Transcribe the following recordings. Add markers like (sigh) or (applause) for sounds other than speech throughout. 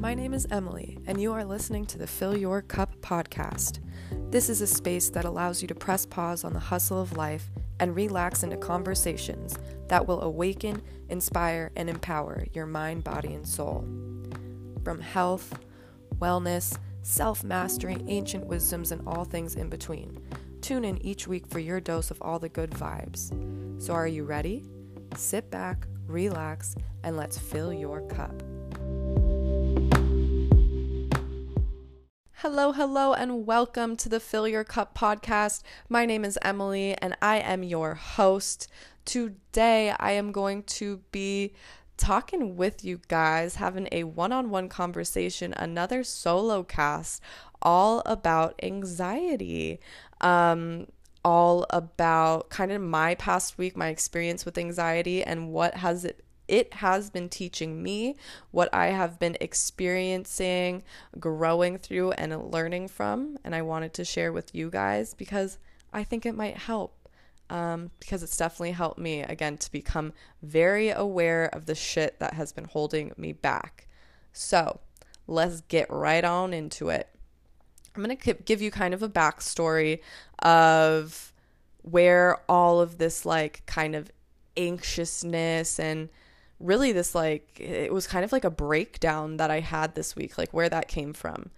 My name is Emily, and you are listening to the Fill Your Cup podcast. This is a space that allows you to press pause on the hustle of life and relax into conversations that will awaken, inspire, and empower your mind, body, and soul. From health, wellness, self mastery, ancient wisdoms, and all things in between. Tune in each week for your dose of all the good vibes. So, are you ready? Sit back, relax, and let's fill your cup. Hello, hello, and welcome to the Fill Your Cup podcast. My name is Emily, and I am your host. Today, I am going to be talking with you guys, having a one on one conversation, another solo cast, all about anxiety. Um, all about kind of my past week, my experience with anxiety, and what has it it has been teaching me what I have been experiencing, growing through, and learning from. And I wanted to share with you guys because I think it might help. Um, because it's definitely helped me again to become very aware of the shit that has been holding me back. So let's get right on into it. I'm going to give you kind of a backstory of where all of this, like, kind of anxiousness and really this like it was kind of like a breakdown that I had this week, like where that came from.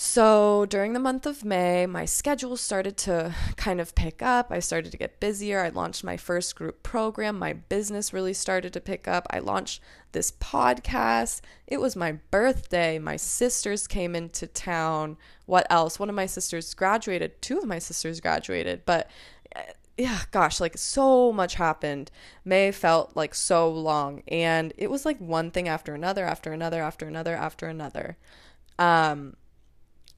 So, during the month of May, my schedule started to kind of pick up. I started to get busier. I launched my first group program. My business really started to pick up. I launched this podcast. It was my birthday. My sisters came into town. What else? One of my sisters graduated. Two of my sisters graduated. But eh, yeah, gosh, like so much happened. May felt like so long and it was like one thing after another after another after another after another. Um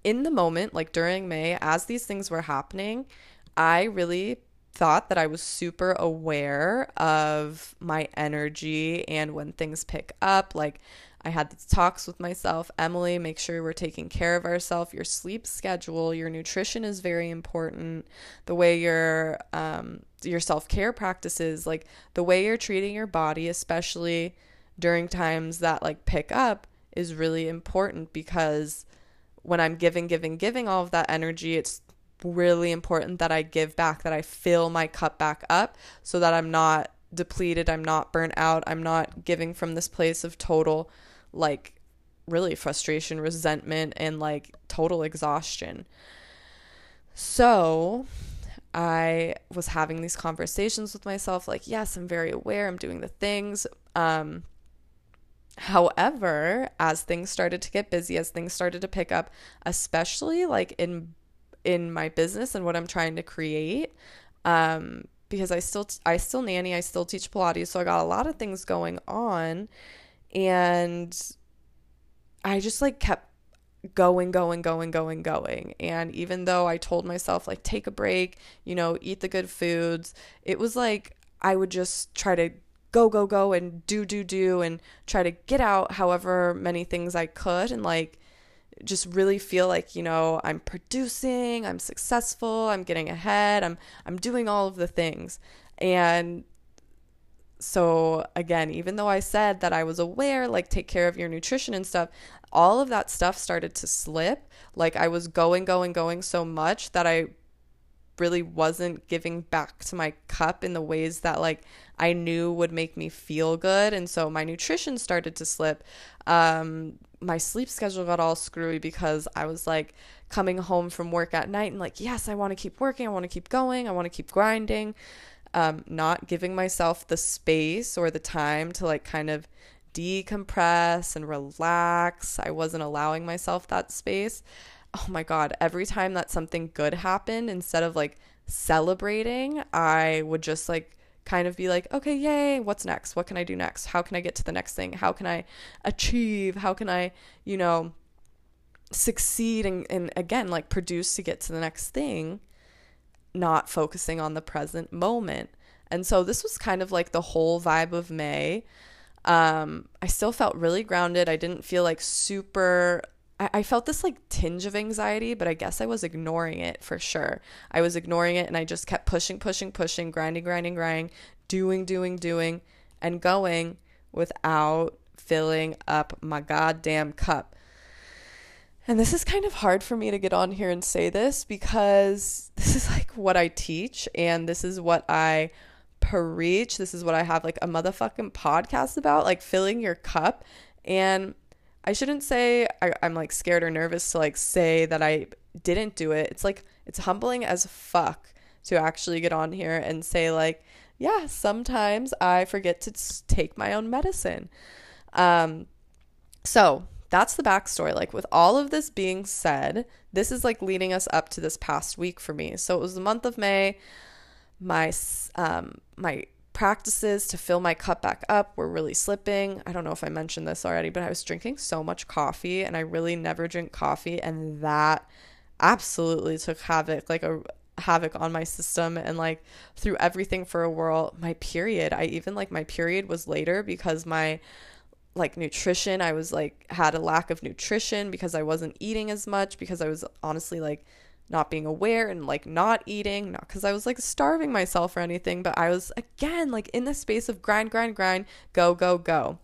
in the moment, like during May, as these things were happening, I really thought that I was super aware of my energy and when things pick up, like I had these talks with myself. Emily, make sure we're taking care of ourselves. Your sleep schedule, your nutrition is very important. The way your um, your self care practices, like the way you're treating your body, especially during times that like pick up, is really important because when I'm giving, giving, giving all of that energy, it's really important that I give back, that I fill my cup back up so that I'm not depleted, I'm not burnt out, I'm not giving from this place of total like really frustration, resentment, and like total exhaustion. So I was having these conversations with myself like, yes, I'm very aware, I'm doing the things. Um, however, as things started to get busy, as things started to pick up, especially like in in my business and what I'm trying to create, um, because I still I still nanny, I still teach Pilates, so I got a lot of things going on and I just like kept going, going, going, going, going. And even though I told myself, like, take a break, you know, eat the good foods, it was like I would just try to go, go, go and do, do, do and try to get out however many things I could and like just really feel like, you know, I'm producing, I'm successful, I'm getting ahead, I'm I'm doing all of the things. And so again, even though I said that I was aware, like take care of your nutrition and stuff, all of that stuff started to slip. Like I was going, going, going so much that I really wasn't giving back to my cup in the ways that like I knew would make me feel good. And so my nutrition started to slip. Um, my sleep schedule got all screwy because I was like coming home from work at night and like, yes, I want to keep working. I want to keep going. I want to keep grinding um, not giving myself the space or the time to like kind of decompress and relax. I wasn't allowing myself that space. Oh my God, every time that something good happened, instead of like celebrating, I would just like kind of be like, okay, yay, what's next? What can I do next? How can I get to the next thing? How can I achieve? How can I, you know, succeed and, and again, like produce to get to the next thing? Not focusing on the present moment. And so this was kind of like the whole vibe of May. Um, I still felt really grounded. I didn't feel like super. I, I felt this like tinge of anxiety, but I guess I was ignoring it for sure. I was ignoring it and I just kept pushing, pushing, pushing, grinding, grinding, grinding, doing, doing, doing, and going without filling up my goddamn cup. And this is kind of hard for me to get on here and say this because this is like what I teach and this is what I preach. This is what I have like a motherfucking podcast about, like filling your cup. And I shouldn't say I, I'm like scared or nervous to like say that I didn't do it. It's like it's humbling as fuck to actually get on here and say like, yeah, sometimes I forget to take my own medicine. Um, so that's the backstory. Like, with all of this being said, this is like leading us up to this past week for me. So it was the month of May. My um, my practices to fill my cup back up were really slipping. I don't know if I mentioned this already, but I was drinking so much coffee, and I really never drink coffee, and that absolutely took havoc, like a havoc on my system and like through everything for a whirl. My period, I even like my period was later because my like nutrition, I was like had a lack of nutrition because I wasn't eating as much because I was honestly like not being aware and like not eating, not because I was like starving myself or anything, but I was again like in the space of grind, grind, grind, go, go, go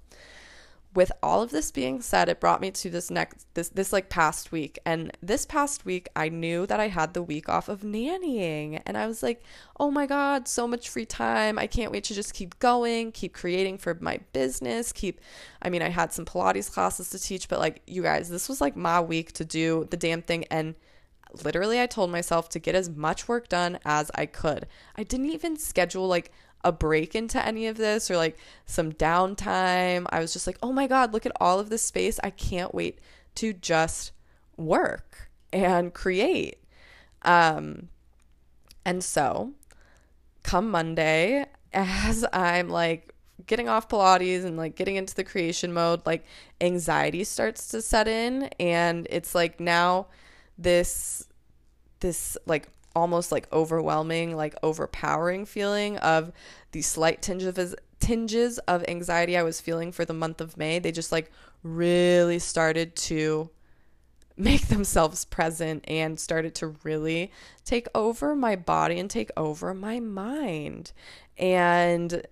with all of this being said, it brought me to this next this this like past week. And this past week I knew that I had the week off of nannying and I was like, "Oh my god, so much free time. I can't wait to just keep going, keep creating for my business, keep I mean, I had some pilates classes to teach, but like you guys, this was like my week to do the damn thing and literally I told myself to get as much work done as I could. I didn't even schedule like a break into any of this or like some downtime. I was just like, oh my God, look at all of this space. I can't wait to just work and create. Um, and so come Monday, (laughs) as I'm like getting off Pilates and like getting into the creation mode, like anxiety starts to set in. And it's like now this, this like almost like overwhelming, like overpowering feeling of the slight tinge of tinges of anxiety I was feeling for the month of May. They just like really started to make (laughs) themselves present and started to really take over my body and take over my mind. And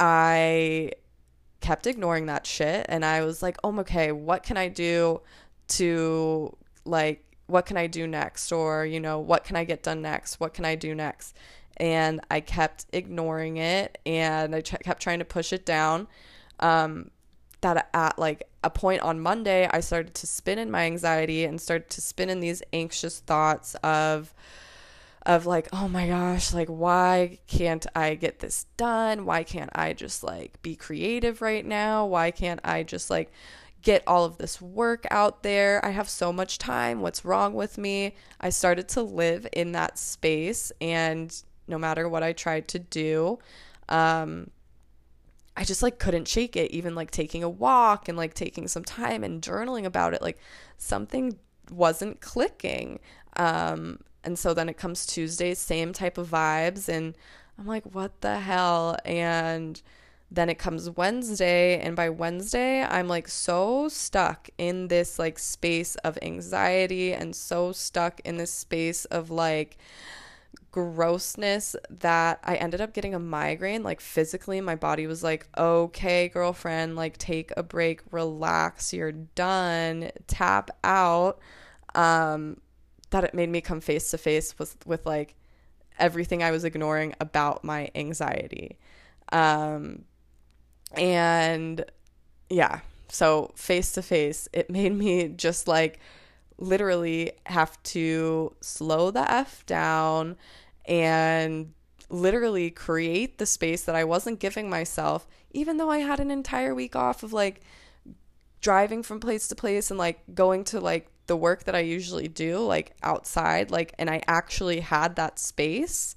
I kept ignoring that shit and I was like, "Oh, okay, what can I do to like what can I do next? Or, you know, what can I get done next? What can I do next? And I kept ignoring it and I ch- kept trying to push it down. Um, that at like a point on Monday, I started to spin in my anxiety and started to spin in these anxious thoughts of, of like, oh my gosh, like, why can't I get this done? Why can't I just like be creative right now? Why can't I just like, get all of this work out there. I have so much time. What's wrong with me? I started to live in that space, and no matter what I tried to do, um, I just like couldn't shake it. Even like taking a walk and like taking some time and journaling about it, like something wasn't clicking. Um, and so then it comes Tuesday, same type of vibes, and I'm like, what the hell? And then it comes Wednesday, and by Wednesday, I'm like so stuck in this like space of anxiety and so stuck in this space of like grossness that I ended up getting a migraine. Like physically, my body was like, okay, girlfriend, like take a break, relax, you're done, tap out. Um, that it made me come face to face with with like everything I was ignoring about my anxiety. Um, and yeah, so face to face, it made me just like literally have to slow the F down and literally create the space that I wasn't giving myself, even though I had an entire week off of like driving from place to place and like going to like the work that I usually do, like outside, like, and I actually had that space.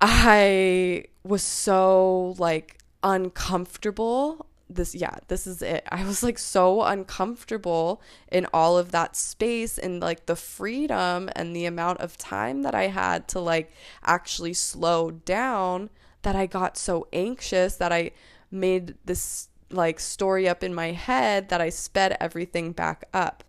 I was so like uncomfortable. This yeah this is it. I was like so uncomfortable in all of that space and like the freedom and the amount of time that i had to like actually slow down that i got so anxious that i made this like story up in my head that i sped everything back up.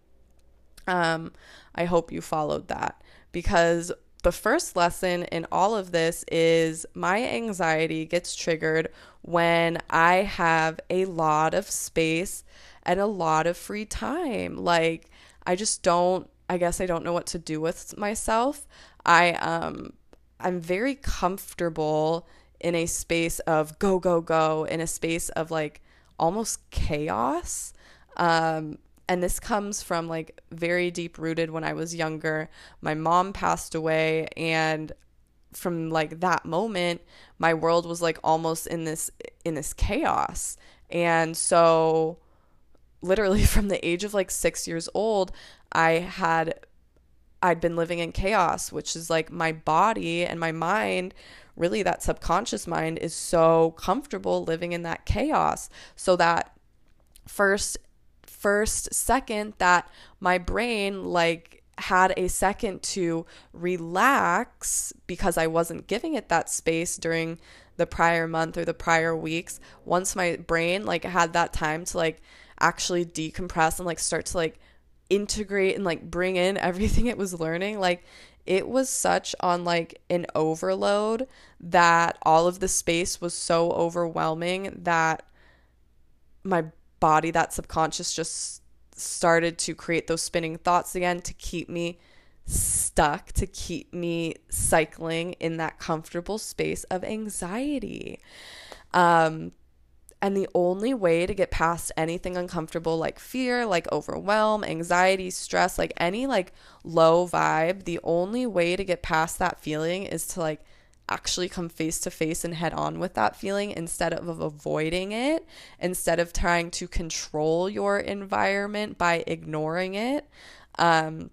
Um i hope you followed that because the first lesson in all of this is my anxiety gets triggered when I have a lot of space and a lot of free time. Like, I just don't, I guess I don't know what to do with myself. I, um, I'm very comfortable in a space of go, go, go, in a space of like almost chaos. Um, and this comes from like very deep rooted when I was younger. My mom passed away and from like that moment my world was like almost in this in this chaos. And so literally (laughs) from the age of like 6 years old, I had I'd been living in chaos, which is like my body and my mind really that subconscious mind is so comfortable living in that chaos so that first first second that my brain like had a second to relax because I wasn't giving it that space during the prior month or the prior weeks. Once my brain like had that time to like actually decompress and like start to like integrate and like bring in (laughs) everything it was learning like it was such on like an overload that all of the space was so overwhelming that my body, that subconscious, just started to create those spinning thoughts again to keep me stuck, to keep me cycling in that comfortable space of anxiety. Um, and the only way to get past anything uncomfortable like fear, like overwhelm, anxiety, stress, like any like low vibe, the only way to get past that feeling is to like actually come face to face and head on with that feeling instead of avoiding it, instead of trying to control your environment by ignoring it. Um,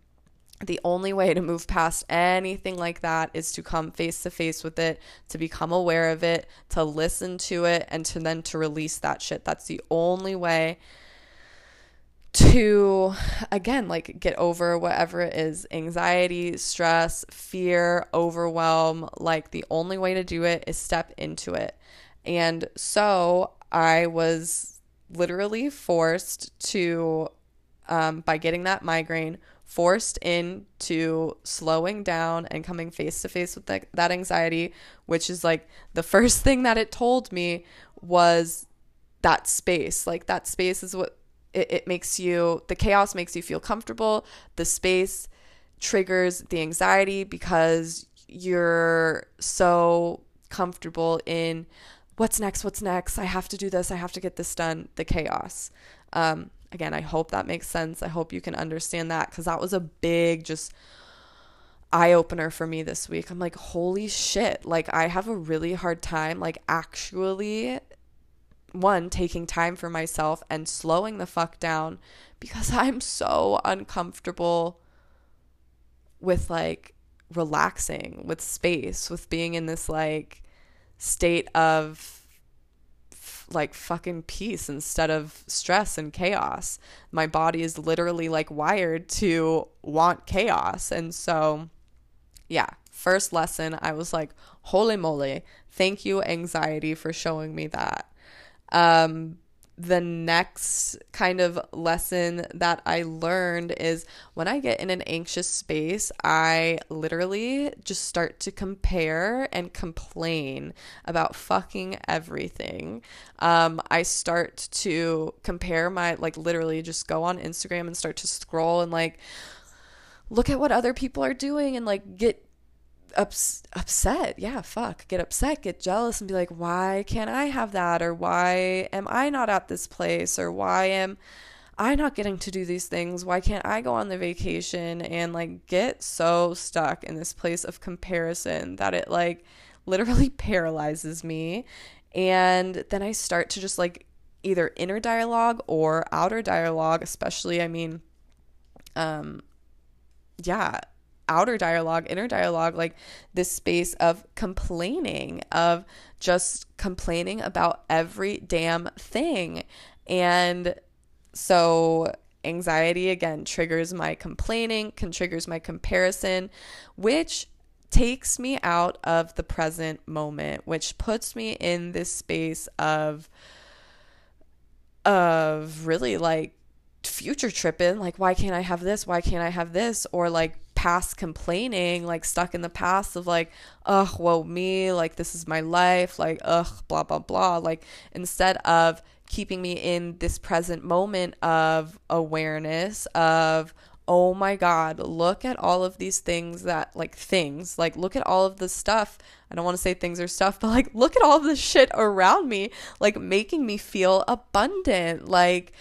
the only way to move past anything like that is to come face to face with it, to become aware of it, to listen to it, and to then to release that shit. That's the only way to again like get over whatever it is anxiety stress fear overwhelm like the only way to do it is step into it. And so i was literally forced to um, by getting that migraine forced into slowing down and coming face to face with that, that anxiety which is like the first (laughs) thing that it told me was that space. Like that space is what it, it makes you, the chaos makes you feel comfortable. The space triggers the anxiety because you're so comfortable in what's next, what's next. I have to do this, I have to get this done. The chaos. Um, again, I hope that makes sense. I hope you can understand that because that was a big, just eye opener for me this week. I'm like, holy shit. Like, I have a really hard time, like, actually one, taking time for myself and slowing the fuck down because (laughs) I'm so uncomfortable with like relaxing, with space, with being in this like state of like fucking peace instead of stress and chaos. My body is literally like wired to want chaos. And so, yeah, first lesson, I was like, holy moly, thank you, anxiety, for showing me that. Um, the next kind of lesson that I learned is when I get in an anxious space, I literally just start to compare and complain about fucking everything. Um, I start to compare my, like, literally just go on Instagram and start to scroll and, like, look at what other people are doing and, like, get ups- upset. Yeah, fuck. Get upset, get jealous, and be like, why can't I have that? Or why am I not at this place? Or why am I not getting to do these things? Why can't I go on the vacation? And like get so stuck in this place of comparison that it like literally (laughs) paralyzes me. And then I start to just like either inner dialogue or outer dialogue, especially, I mean, um, yeah, outer dialogue, inner dialogue, like this space of complaining, of just complaining about every damn thing. And so anxiety again triggers my complaining, can triggers my comparison, which takes me out of the present moment, which puts me in this space of of really like future tripping like why can't i have this why can't i have this or like past complaining, like stuck in the past of like, ugh, whoa, me, like this is my life, like, ugh, blah, blah, blah. Like, instead of keeping me in this present moment of awareness, of, oh my God, look at all of these things that, like, things, like, look at all of the stuff. I don't want to say things or stuff, (laughs) but like, look at all the shit around me, like, making me feel abundant. Like,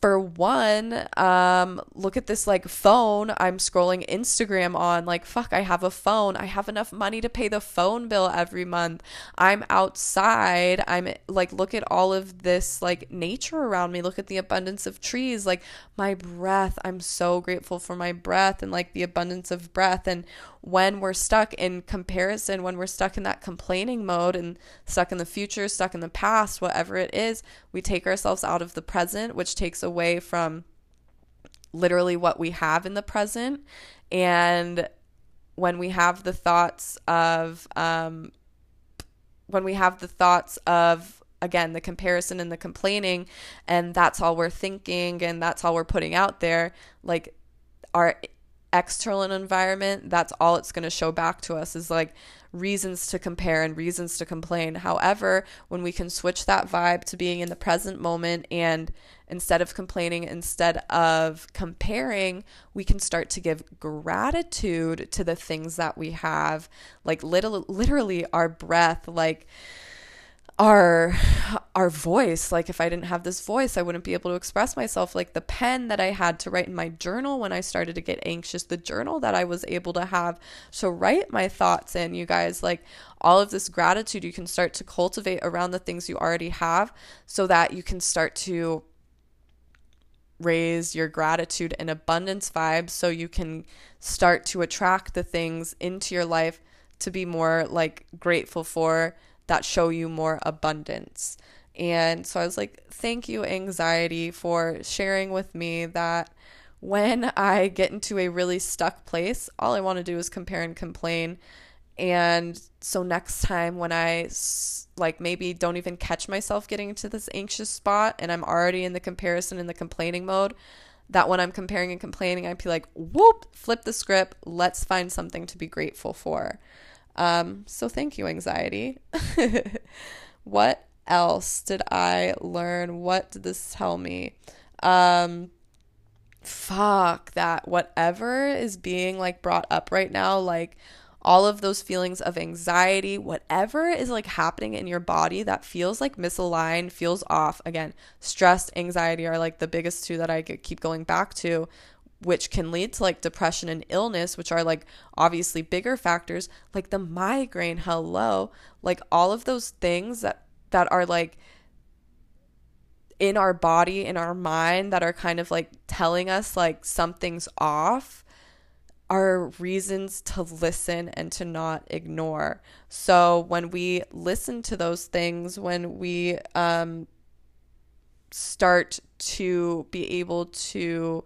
for one, um, look at this like phone I'm scrolling Instagram on. Like, fuck, I have a phone. I have enough money to pay the phone bill every month. I'm outside. I'm like, look at all of this like nature around me. Look at the abundance of trees. Like, my breath. I'm so grateful for my breath and like the abundance of breath. And when we're stuck in comparison, when we're stuck in that complaining mode and stuck in the future, stuck in the past, whatever it is, we take ourselves out of the present, which takes away from literally what we have in the present. And when we have the thoughts of, um, when we have the thoughts of, again, the comparison and the complaining, and that's all we're thinking and that's all we're putting out there, like our external environment, that's all it's going to show back to us is like reasons to compare and reasons to complain. However, when we can switch that vibe to being in the present moment and instead of complaining, instead of comparing, we can start to give gratitude to the things that we have, like little, literally our breath, like our our voice. Like if i didn't have this voice i wouldn't be able to express myself. Like the pen that i had to write in my journal when i started to get anxious the journal that i was able to have to write my thoughts in you guys. Like all of this gratitude you can start to cultivate around the things you already have so that you can start to raise your gratitude and abundance vibes so you can start to attract the things into your life to be more like grateful for that show you more abundance. And so I was like, thank you, anxiety, for sharing with me that when I get into a really stuck place, all I want to do is compare and complain. And so next time when I like maybe don't even catch myself getting into this anxious spot and I'm already in the comparison and the complaining mode, that when I'm comparing and complaining, I'd be like, whoop, flip the script. Let's find something to be grateful for. Um, so thank you, anxiety. (laughs) what else did I learn? What did this tell me? Um, fuck that. Whatever is being like brought up right now, like all of those feelings of anxiety, whatever is like happening in your body that feels like misaligned, feels off. Again, stress, anxiety are like the biggest two that I keep going back to which can lead to like depression and illness, which are like obviously bigger factors, like the migraine, hello, like all of those things that that are like in our body, in our mind, that are kind of like telling us like something's off are reasons to listen and to not ignore. So when we listen to those things, when we um, start to be able to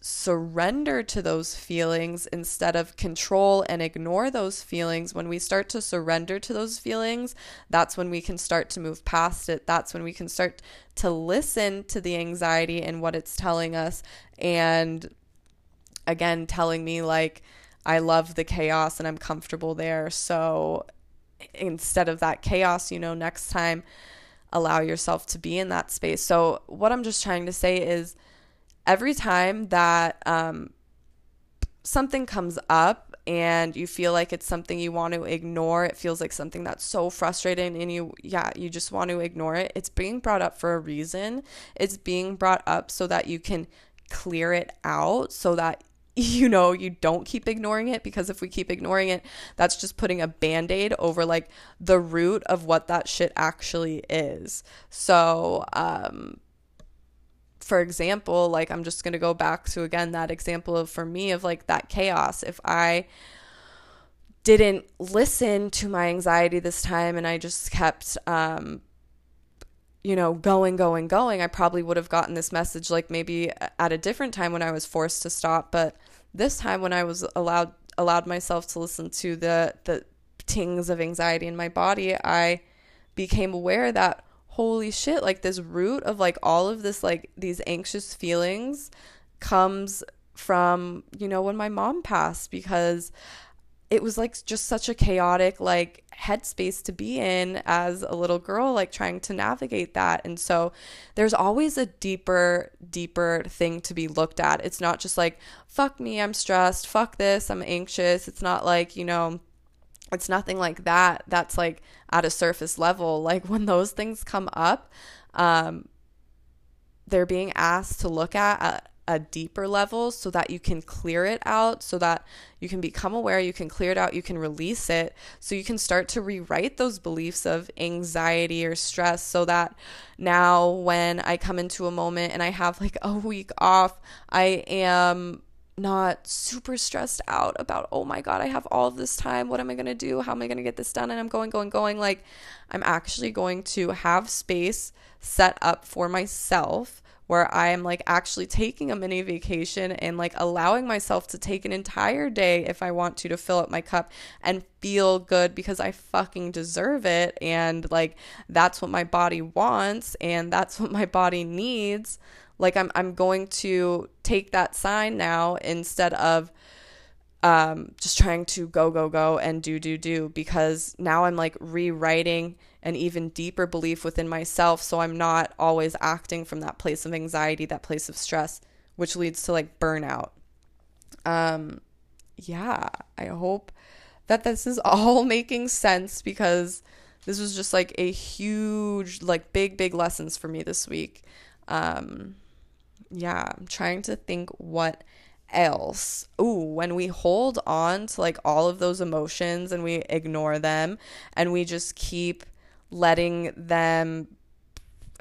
surrender to those feelings instead of control and ignore those feelings, when we start to surrender to those feelings, that's when we can start to move past it. That's when we can start to listen to the anxiety and what it's telling us. And again, telling me, like, I love the chaos and I'm comfortable there. So instead of that chaos, you know, next time, allow yourself to be in that space. So, what I'm just trying to say is, every time that um, something comes up and you feel like it's something you want to ignore, it feels like something that's so frustrating and you, yeah, you just want to ignore it. It's being brought up for a reason. It's being brought up so that you can clear it out so that you know you don't keep ignoring it because if we keep ignoring it that's just putting a band-aid over like the root of what that shit actually is so um for example, like I'm just going to go back to again that example of for me of like that chaos. If I didn't listen to my anxiety this time and I just kept um you know, going, going, going, I probably would have gotten this message like maybe at a different time when I was forced to stop. But this time when I was allowed allowed myself to listen to the the tings of anxiety in my body, I became aware that holy shit, like this root of like all of this, like these anxious feelings comes from, you know, when my mom passed because it was like just such a chaotic like headspace to be in as a little girl like trying to navigate that. And so there's always a deeper deeper thing to be looked at. It's not just like fuck me i'm stressed. Fuck this i'm anxious. It's not like you know it's nothing like that that's like at a surface level. (laughs) Like when those things come up um they're being asked to look at, at a deeper level so that you can clear it out, so that you can become aware, you can clear it out, you can release it, so you can start to rewrite those beliefs of anxiety or stress so that now when I come into a moment and I have like a week off, I am not super stressed out about, oh my God, I have all this time. What am I going to do? How am I going to get this done? And I'm going, going, going. Like, I'm actually going to have space set up for myself where I'm like actually taking a mini vacation and like allowing myself to take an entire day if I want to to fill up my cup and feel good because I fucking deserve it. And like that's what my body wants and that's what my body needs. Like I'm I'm going to take that sign now instead of um, just trying to go, go, go and do, do, do because now I'm like rewriting an even deeper belief within myself. So I'm not always acting from that place of anxiety, that place of stress, which leads to like burnout. Um, yeah, I hope that this is (laughs) all making sense because this was just like a huge, like big, big lessons for me this week. Um, yeah, I'm trying to think what else. Ooh, when we hold on to like all of those emotions and we ignore them and we just keep letting them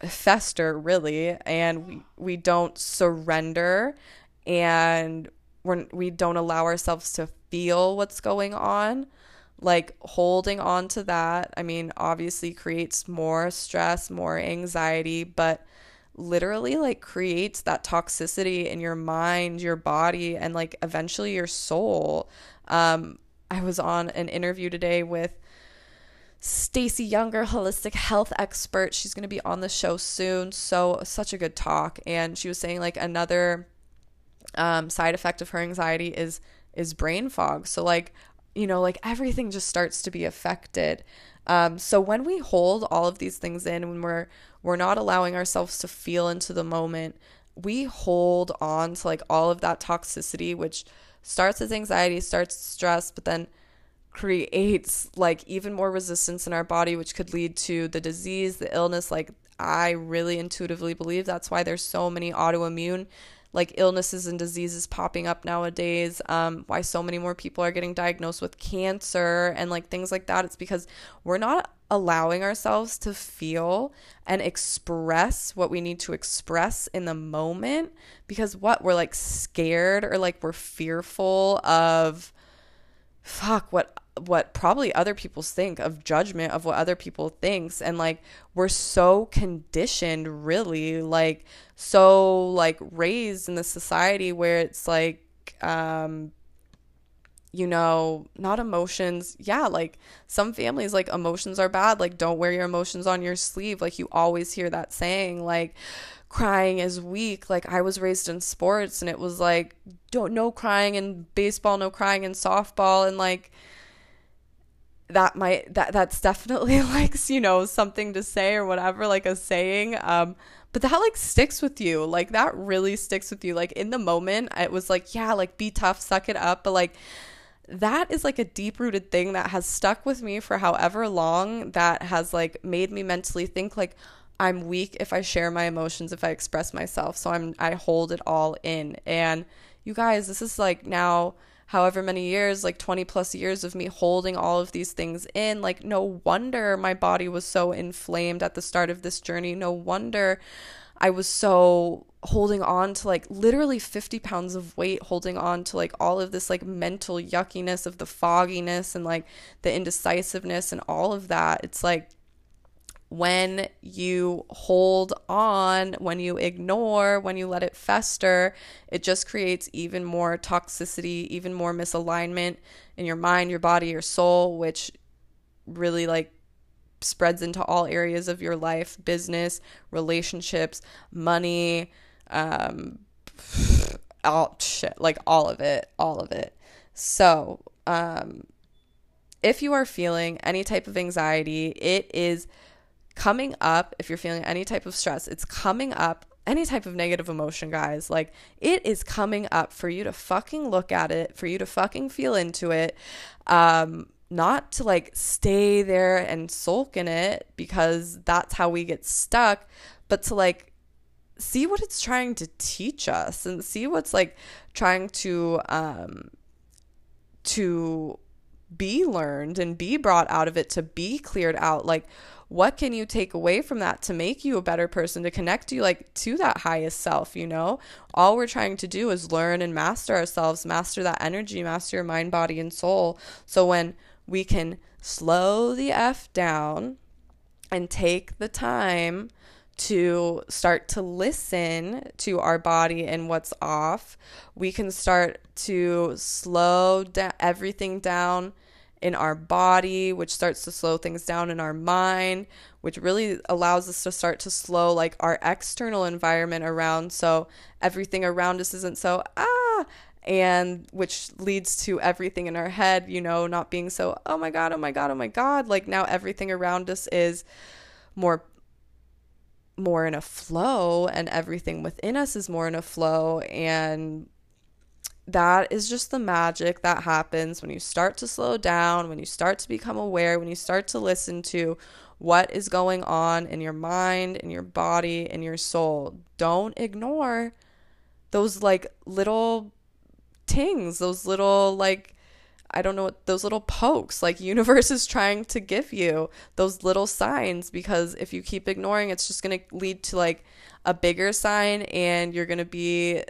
fester really and we, we don't surrender and we're, we don't allow ourselves to feel what's going on like holding on to that i mean obviously creates more stress more anxiety but literally like creates that toxicity in your mind, your body, and like eventually your soul. Um, I was on an interview today with Stacy Younger, holistic health expert. She's going to be on the show soon. So, such a good talk. And she was saying like another um, side effect of her anxiety is is brain fog. So like, you know, like everything just starts to be affected. Um, so when we hold all of these things in, when we're we're not allowing ourselves to feel into the moment, we hold on to like all of that toxicity, which starts as anxiety, starts stress, but then creates like even more resistance in our body, which could lead to the disease, the illness. Like, I really intuitively believe that's why there's so many autoimmune like illnesses and diseases popping up nowadays, um, why so many more people are getting diagnosed with cancer and like things like that. It's because we're not allowing ourselves to feel and express what we need to express in the moment because what? We're like scared or like we're fearful of fuck what what probably other people think of judgment of what other people thinks. And like we're so conditioned really like so like raised in the society where it's like um you know not emotions. Yeah like some families like emotions are bad. Like don't wear your emotions on your sleeve. Like you always hear that saying like crying is weak. Like I was raised in sports and it was like don't no crying in baseball, no crying in softball. And like that might that that's definitely (laughs) like you know something to say or whatever like a saying. Um but that like sticks with you. Like that really sticks with you. Like in the moment it was like yeah like be tough suck it up. But like that is like a deep rooted thing that has stuck with me for however long that has like made me mentally think like I'm weak if I share my emotions, if I express myself. So I'm I hold it all in. And you guys, this is like now however many years, like 20 plus years of me holding all of these things in. Like no wonder my body was so inflamed at the start of this journey. No wonder I was so holding on to like literally 50 pounds of weight, holding on to like all of this like mental yuckiness of the fogginess and like the indecisiveness and all of that. It's like when you hold on, when you ignore, when you let it fester, it just creates even more toxicity, even more misalignment in your mind, your body, your soul, which really like spreads into all areas of your life business, relationships, money, um, all shit, like all of it, all of it. So, um, if you are feeling any type of anxiety, it is coming up. If you're feeling any type of stress, it's coming up. Any type of negative emotion, guys, like it is coming up for you to fucking look at it, for you to fucking feel into it. Um, not to like stay there and sulk in it because that's how we get stuck, but to like see what it's trying to teach us and see what's like trying to um to be learned and be brought out of it to be cleared out. Like what can you take away from that to make you a better person to connect you like to that highest self you know? All we're trying to do is learn and master ourselves master that energy master your mind body and soul. So when we can slow the f down and take the time to start to listen to our body and what's off. We can start to slow down everything down in our body, which starts to slow things down in our mind, which really allows us to start to slow like our external environment around so everything around us isn't so ah and which leads to everything in our head, you know, not being so oh my god, oh my god, oh my god, like now everything around us is more more in a flow and everything within us is more in a flow and that is just the magic that happens when you start to slow down, when you start to become aware, when you start to listen to what is going on in your mind, in your body, in your soul. Don't ignore those like little tings, those little like I don't know what those little pokes like (laughs) universe is trying to give you those little signs because if you keep ignoring it's just going to lead to like a bigger sign and you're going to be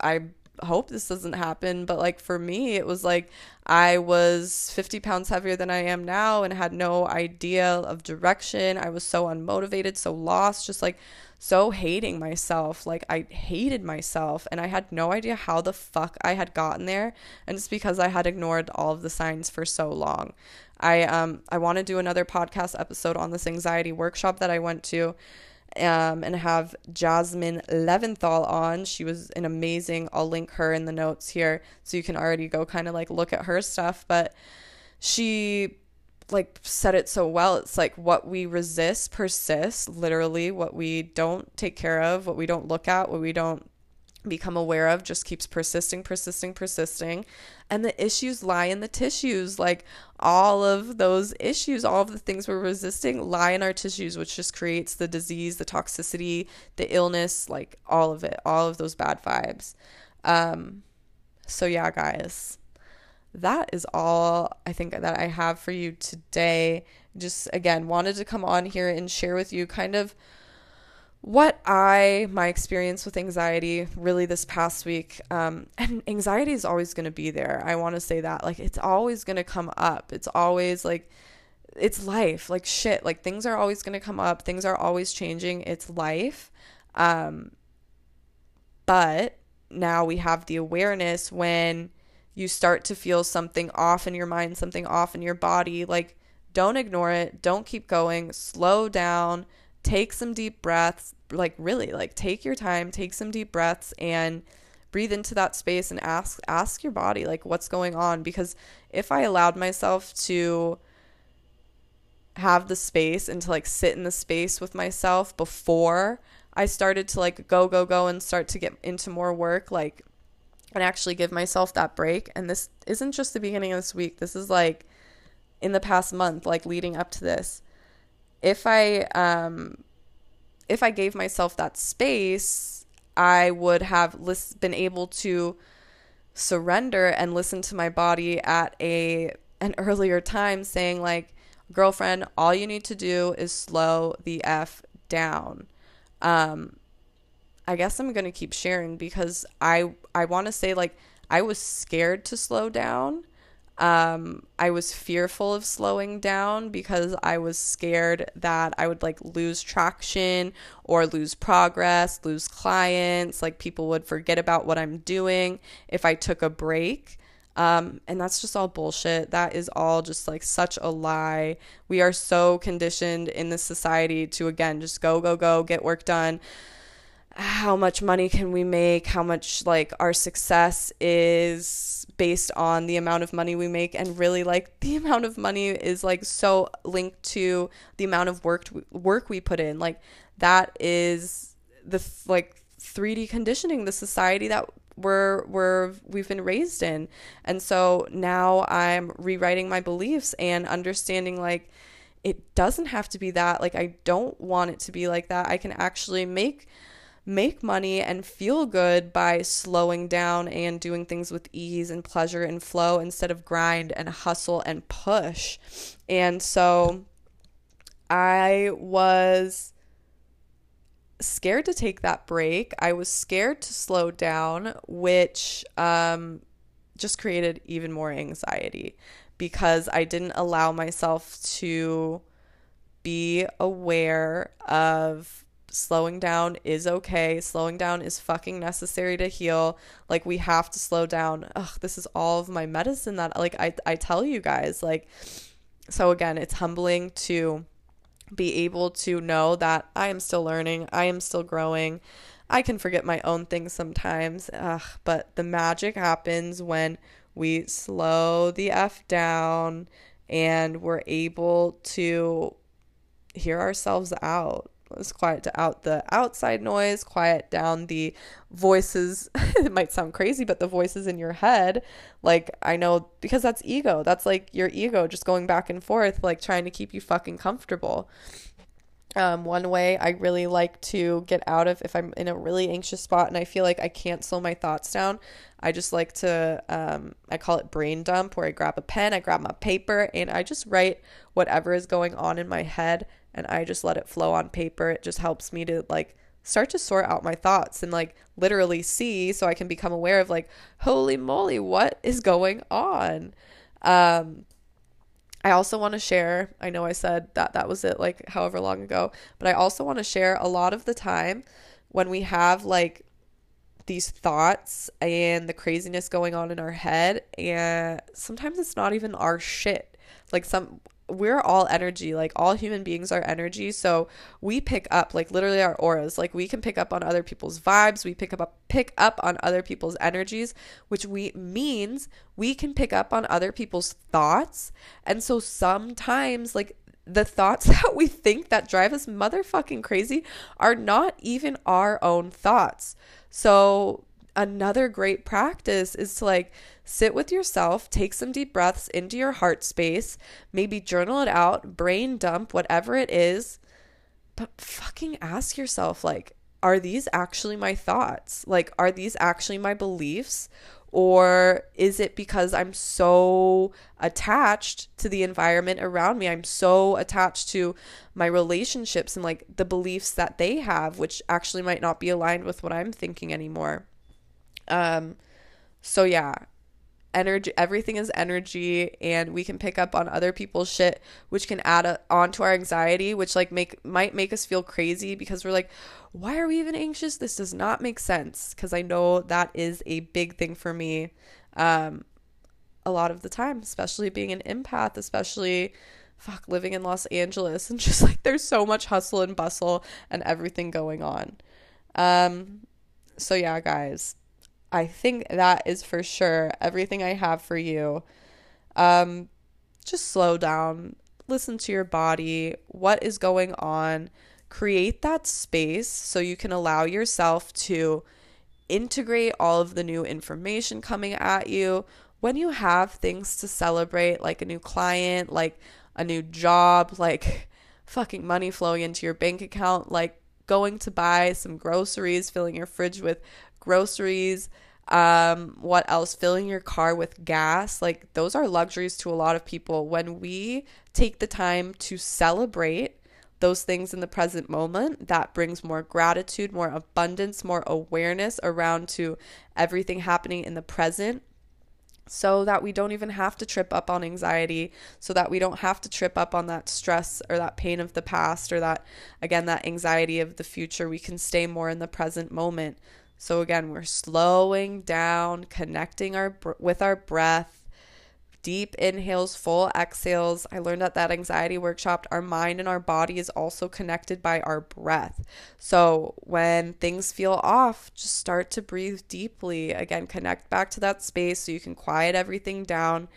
I hope this doesn't happen but like for me it was like I was 50 pounds heavier than I am now and had no idea of direction. I was so unmotivated, so lost, just like so hating myself. Like I hated myself and I had no idea how the fuck I had gotten there. And it's because I had ignored all of the signs for so long. I um I want to do another podcast episode on this anxiety workshop that I went to. Um, and have Jasmine Leventhal on. She was an amazing. I'll link her in the notes here so you can already go kind of like look at her stuff. But she like said it so well. It's like what we resist persists, literally. What we don't take care of, what we don't look at, what we don't become aware of just keeps persisting, persisting, persisting. And the issues lie in the tissues. Like all of those issues, all of the things we're resisting lie in our tissues, which just creates the disease, the toxicity, the illness, like all of it, all of those bad vibes. Um, so, yeah, guys that is all I think that I have for you today. Just again, wanted to come on here and share with you kind of what I, my experience with anxiety really this past week. Um, and anxiety is always going to be there. I want to say that. Like, it's always going to come up. It's always like, it's life. Like, shit. Like, things are always going to come up. Things are always changing. It's life. Um, but now we have the awareness when you start to feel something off in your mind, something off in your body, like don't ignore it. Don't keep going. Slow down. Take some deep breaths. Like really, like take your time, take some deep breaths and breathe into that space and ask ask your body like what's going on because if I allowed myself to have the space and to like sit in the space with myself before I started to like go go go and start to get into more work like and actually give myself that break. And this isn't just the beginning of this week, this is like in the past month, like leading up to this. If I, um, if I gave myself that space, I would have lis- been able to surrender and listen to my body at a an earlier time saying like girlfriend all you need to do is slow the f down um I guess I'm to keep sharing because I I want to say like I was scared to slow down. Um, I was fearful of slowing down because I was scared that I would like lose traction or lose progress, lose clients, like people would forget about what I'm doing if I took a break. Um, and that's just all bullshit. That is all just like such a lie. We are so conditioned in this society to, again, just go, go, go, get work done how much money can we make, how much like our success is based on the amount of money we make and really like (laughs) the amount of money is like so linked to the amount of work work we put in. Like that is the like 3D conditioning, the society that we're we're we've been raised in. And so now I'm rewriting my beliefs and understanding like it doesn't have to be that. Like I don't want it to be like that. I can actually make make money and feel good by slowing down and doing things with ease and pleasure and flow instead of grind and hustle and push. And so I was scared to take that break. I was scared to slow down, which um, just created even more anxiety because I didn't allow myself to be aware of slowing down is okay. Slowing down is fucking necessary to heal. Like we have to slow down. Ugh, this is all of my medicine that like I I tell you guys like so again, it's humbling to be able to know that I am still learning, I am still growing. I can forget my own things sometimes. Ugh, but the magic happens when we slow the F down and we're able to hear ourselves out Let's quiet to out the outside noise, quiet down the voices. (laughs) it might sound crazy, but the voices in your head, like I know because that's ego. That's like your ego just going back and forth, like trying to keep you fucking comfortable. Um, one way I really like to get out of if I'm in a really anxious spot and I feel like I can't slow my thoughts down, I just like to, um, I call it brain dump, where I grab a pen, I grab my paper, and I just write whatever is going on in my head and I just let it flow on paper. It just helps me to like start to sort out my thoughts and like literally see so I can become aware of like, holy moly, what is going on? Um, I also want to share, I know I said that that was it like however long ago, but I also want to share a lot of the time when we have like these thoughts and the craziness going on in our head and sometimes it's not even our shit. Like some we're all energy like all human beings are energy so we pick up like literally our auras. Like we can pick up on other people's vibes we pick up pick up on other people's energies which we means we can pick up on other people's thoughts. And so sometimes like the thoughts (laughs) that we think that drive us motherfucking crazy are not even our own thoughts. So another great practice is to like sit with yourself, take some deep breaths into your heart space, maybe journal it out, brain dump, whatever it is. But fucking ask yourself, like, are these actually my thoughts? Like, are these actually my beliefs? Or is it because I'm so attached to the environment around me? I'm so attached to my relationships and like the beliefs that they have, which actually might not be aligned with what I'm thinking anymore. Um, so yeah, energy everything is energy and we can pick up on other people's shit which can add a, on to our anxiety which like make might make us feel crazy because we're like why are we even anxious? This does not make sense. Because i know that is a big thing for me um a lot of the time especially being an empath especially fuck living in los angeles and (laughs) just like there's so much hustle and bustle and everything going on. Um so yeah guys I think that is for sure everything I have for you. Um, just slow down, listen to your body, what is going on, create that space so you can allow yourself to integrate all of the new information coming at you. When you have things to celebrate, like a new client, like a new job, like (laughs) fucking money flowing into your bank account, like going to buy some groceries, filling your fridge with groceries. Um, what else? Filling your car with gas. Like, those are luxuries to a lot of people. When we take the time to celebrate those things in the present moment, that brings more gratitude, more abundance, more awareness around to everything happening in the present so that we don't even have to trip up on anxiety, so that we don't have to trip up on that stress or that pain of the past or that, again, that anxiety of the future. We can stay more in the present moment. So again, we're slowing down, connecting our with our breath, deep inhales, full exhales. I learned at that anxiety workshop, our mind and our body is also connected by our breath. So when things feel off, just start to breathe deeply. Again, connect back to that space so you can quiet everything down,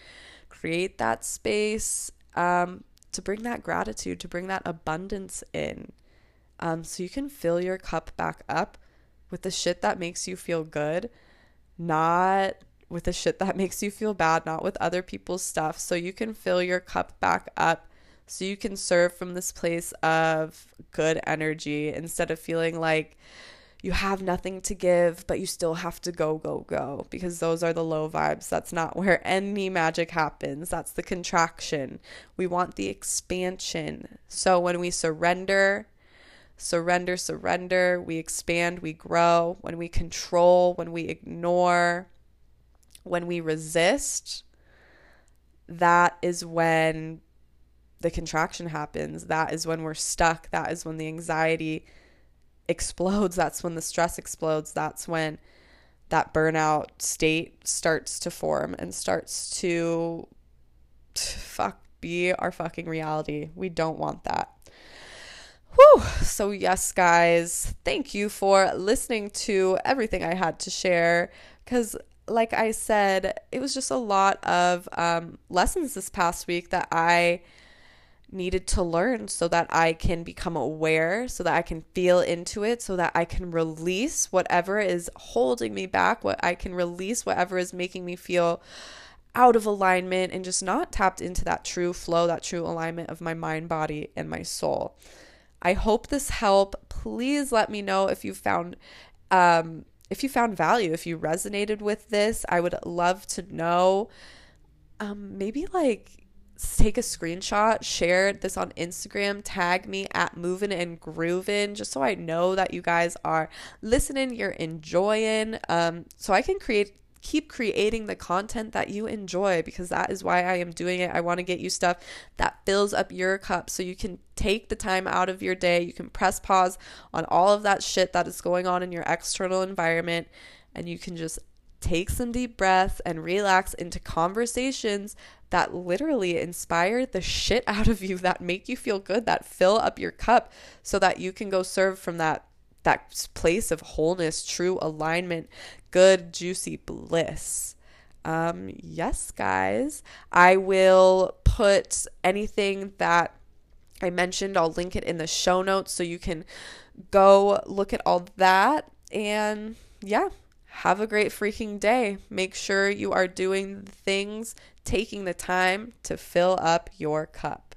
create that space um, to bring that gratitude, to bring that abundance in. Um, so you can fill your cup back up with the shit that makes you feel good, not with the shit that makes you feel bad, not with other people's stuff. So you can fill your cup back up so you can serve from this place of good energy instead of feeling like you have nothing to give, but you still have to go, go, go, because those are the low vibes. That's not (laughs) where any magic happens. That's the contraction. We want the expansion. So when we surrender, surrender, surrender, we expand, we grow. When we control, when we ignore, when we resist, that is when the contraction happens. That is when we're stuck. That is when the anxiety explodes. That's when the stress explodes. That's when that burnout state starts to form and starts to (sighs) fuck be our fucking reality. We don't want that. Whew. So, yes, guys, thank you for listening to everything I had to share because like I said, it was just a lot of um, lessons this past week that I needed to learn so that I can become aware, so that I can feel into it, so that I can release whatever is holding me back, what I can release whatever is making me feel out of alignment and just not tapped into that true flow, that true alignment of my mind, body, and my soul. I hope this helped. Please let me know if you found um, if you found value, if you resonated with this, I would love to know. Um, maybe like take a screenshot, share this on Instagram, tag me at moving and grooving, just so I know that you guys are listening, you're enjoying, um, so I can create keep creating the content that you enjoy because that is why I am doing it. I want to get you stuff that fills up your cup so you can take the time out of your day. You can press pause on all of that shit that is going on in your external environment and you can just take some deep breaths and relax into conversations that literally inspire the shit (laughs) out of you that make you feel good that fill up your cup so that you can go serve from that that place of wholeness true alignment good, juicy bliss. Um, yes, guys, I will put anything that I mentioned, I'll link it in the show notes so you can go look at all that. And yeah, have a great freaking day. Make sure you are doing things, taking the time to fill up your cup.